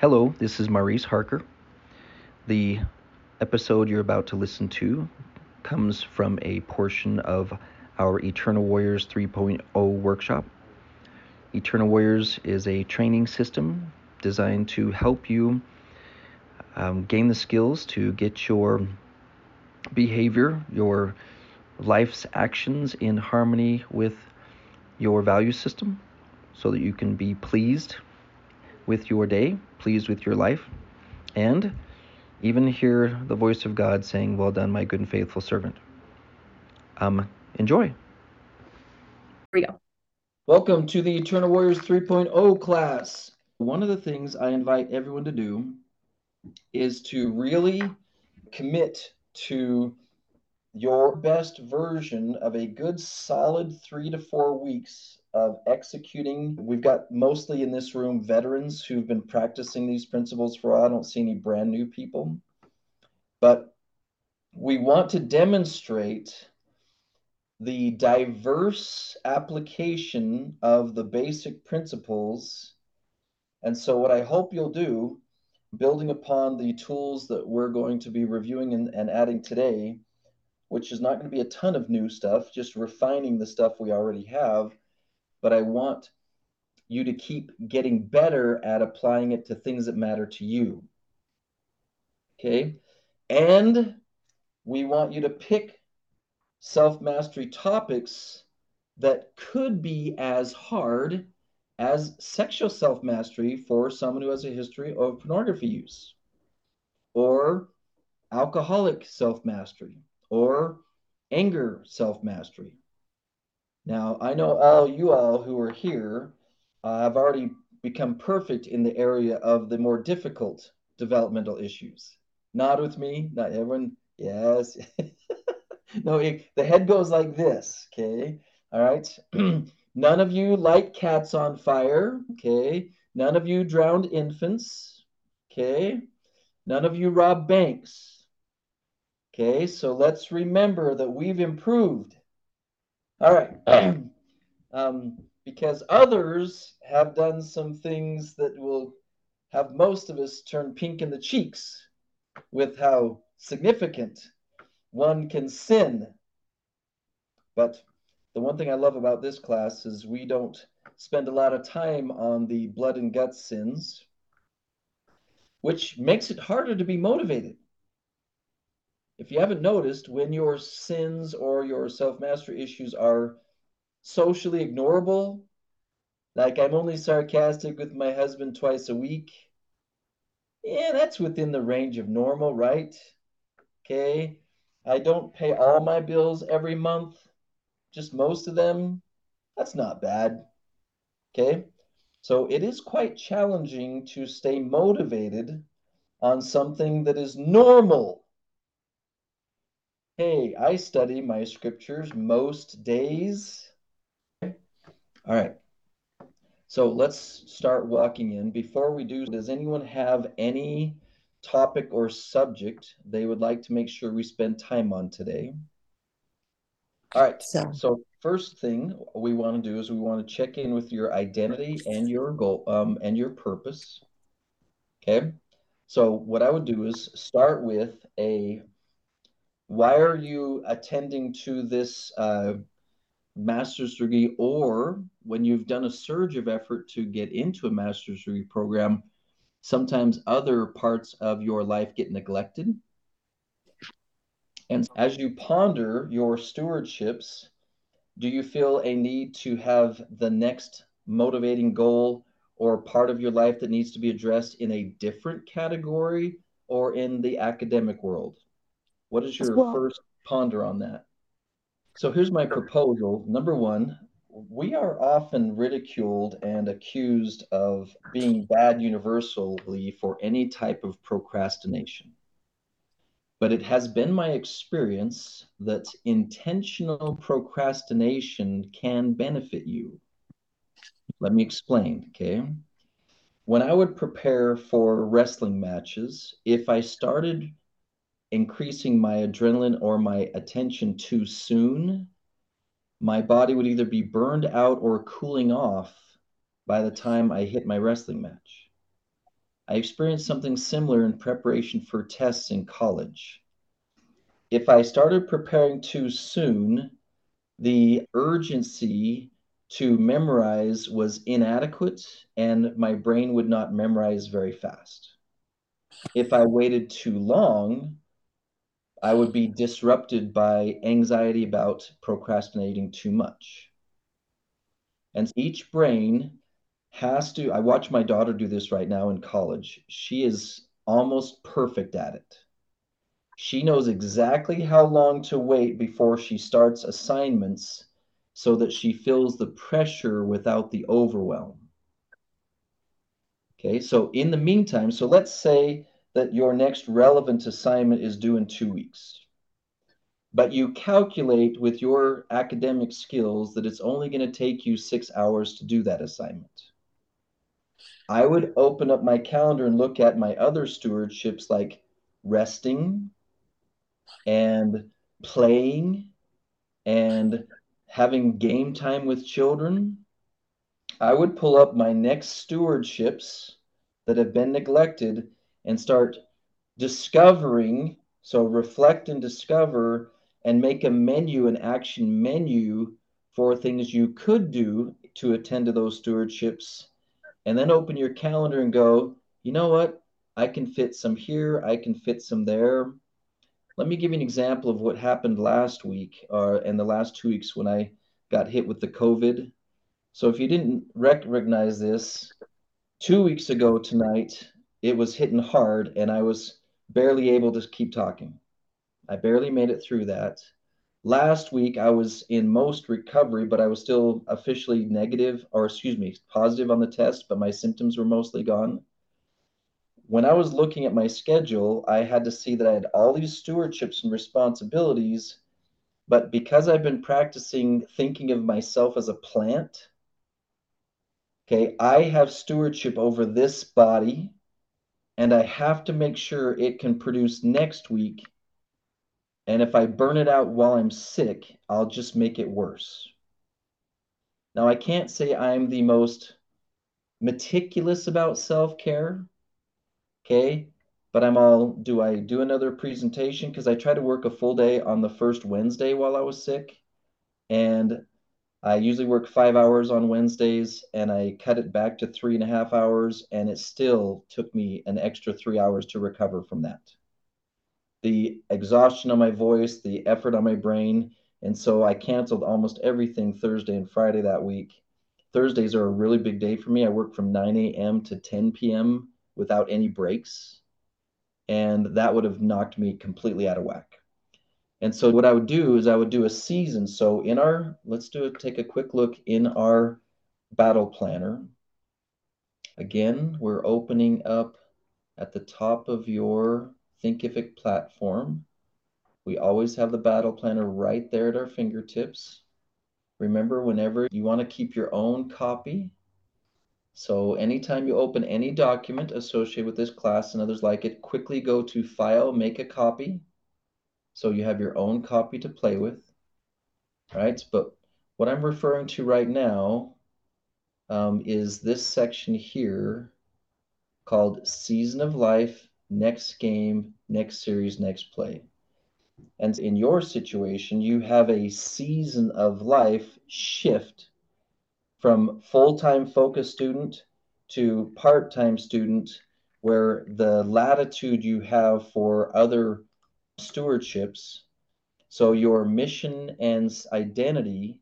Hello, this is Maurice Harker. The episode you're about to listen to comes from a portion of our Eternal Warriors 3.0 workshop. Eternal Warriors is a training system designed to help you um, gain the skills to get your behavior, your life's actions in harmony with your value system so that you can be pleased with your day, pleased with your life, and even hear the voice of God saying, Well done, my good and faithful servant. Um, enjoy. Here we go. Welcome to the Eternal Warriors 3.0 class. One of the things I invite everyone to do is to really commit to your best version of a good solid three to four weeks of executing. We've got mostly in this room veterans who've been practicing these principles for. I don't see any brand new people. But we want to demonstrate the diverse application of the basic principles. And so, what I hope you'll do, building upon the tools that we're going to be reviewing and, and adding today, which is not going to be a ton of new stuff, just refining the stuff we already have. But I want you to keep getting better at applying it to things that matter to you. Okay. And we want you to pick self mastery topics that could be as hard as sexual self mastery for someone who has a history of pornography use or alcoholic self mastery or anger self mastery. Now, I know all you all who are here uh, have already become perfect in the area of the more difficult developmental issues. Nod with me, not everyone. Yes. no, it, the head goes like this. Okay. All right. None of you light cats on fire. Okay. None of you drowned infants. Okay. None of you rob banks. Okay, so let's remember that we've improved. All right. um, because others have done some things that will have most of us turn pink in the cheeks with how significant one can sin. But the one thing I love about this class is we don't spend a lot of time on the blood and guts sins, which makes it harder to be motivated if you haven't noticed, when your sins or your self mastery issues are socially ignorable, like I'm only sarcastic with my husband twice a week, yeah, that's within the range of normal, right? Okay. I don't pay all my bills every month, just most of them. That's not bad. Okay. So it is quite challenging to stay motivated on something that is normal Hey, I study my scriptures most days. All right. So let's start walking in. Before we do, does anyone have any topic or subject they would like to make sure we spend time on today? All right. So, so first thing we want to do is we want to check in with your identity and your goal um, and your purpose. Okay. So what I would do is start with a why are you attending to this uh, master's degree? Or when you've done a surge of effort to get into a master's degree program sometimes other parts of your life get neglected? And as you ponder your stewardships do you feel a need to have the next motivating goal or part of your life that needs to be addressed in a different category or in the academic world what is your well, first ponder on that? So here's my proposal. Number one, we are often ridiculed and accused of being bad universally for any type of procrastination. But it has been my experience that intentional procrastination can benefit you. Let me explain, okay? When I would prepare for wrestling matches, if I started increasing my adrenaline or my attention too soon, my body would either be burned out or cooling off by the time I hit my wrestling match. I experienced something similar in preparation for tests in college. If I started preparing too soon, the urgency to memorize was inadequate and my brain would not memorize very fast. If I waited too long, I would be disrupted by anxiety about procrastinating too much. And each brain has to, I watch my daughter do this right now in college. She is almost perfect at it. She knows exactly how long to wait before she starts assignments so that she feels the pressure without the overwhelm. Okay, so in the meantime, so let's say that your next relevant assignment is due in two weeks. But you calculate with your academic skills that it's only going to take you six hours to do that assignment. I would open up my calendar and look at my other stewardships like resting and playing and having game time with children. I would pull up my next stewardships that have been neglected and start discovering. So reflect and discover and make a menu, an action menu for things you could do to attend to those stewardships. And then open your calendar and go, you know what? I can fit some here, I can fit some there. Let me give you an example of what happened last week or uh, in the last two weeks when I got hit with the COVID. So if you didn't recognize this, two weeks ago tonight, it was hitting hard and I was barely able to keep talking. I barely made it through that. Last week, I was in most recovery, but I was still officially negative, or excuse me, positive on the test, but my symptoms were mostly gone. When I was looking at my schedule, I had to see that I had all these stewardships and responsibilities, but because I've been practicing thinking of myself as a plant, okay, I have stewardship over this body and I have to make sure it can produce next week. And if I burn it out while I'm sick, I'll just make it worse. Now, I can't say I'm the most meticulous about self care, okay? But I'm all, do I do another presentation? Because I tried to work a full day on the first Wednesday while I was sick. And I usually work five hours on Wednesdays and I cut it back to three and a half hours, and it still took me an extra three hours to recover from that. The exhaustion on my voice, the effort on my brain. And so I canceled almost everything Thursday and Friday that week. Thursdays are a really big day for me. I work from 9 a.m. to 10 p.m. without any breaks. And that would have knocked me completely out of whack. And so what I would do is I would do a season. So in our, let's do it, take a quick look in our battle planner. Again, we're opening up at the top of your Thinkific platform. We always have the battle planner right there at our fingertips. Remember, whenever you want to keep your own copy, so anytime you open any document associated with this class and others like it, quickly go to File, Make a Copy so you have your own copy to play with, right? But what I'm referring to right now um, is this section here called Season of Life, Next Game, Next Series, Next Play. And in your situation, you have a season of life shift from full-time focus student to part-time student where the latitude you have for other stewardships. So your mission and identity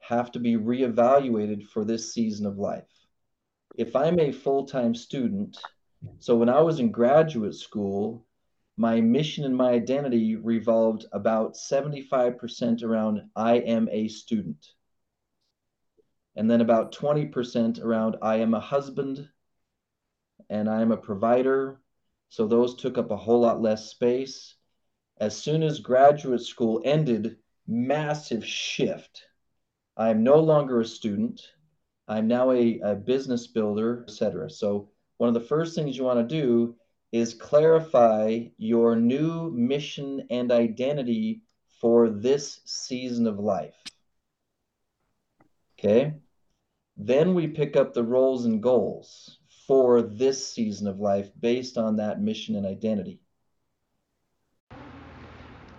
have to be reevaluated for this season of life. If I'm a full time student, so when I was in graduate school, my mission and my identity revolved about 75% around I am a student. And then about 20% around I am a husband and I am a provider. So those took up a whole lot less space as soon as graduate school ended, massive shift. I'm no longer a student. I'm now a, a business builder, etc. So one of the first things you want to do is clarify your new mission and identity for this season of life. Okay. Then we pick up the roles and goals. for this season of life based on that mission and identity.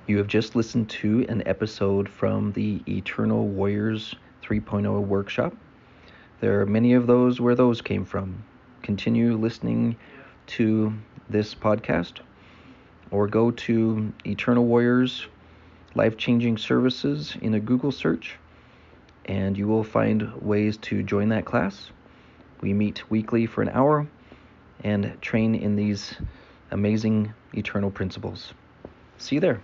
You have just listened to an episode from the Eternal Warriors 3.0 workshop. There are many of those where those came from. Continue listening to this podcast or go to Eternal Warriors Life Changing Services in a Google search and you will find ways to join that class. We meet weekly for an hour and train in these amazing eternal principles. See you there.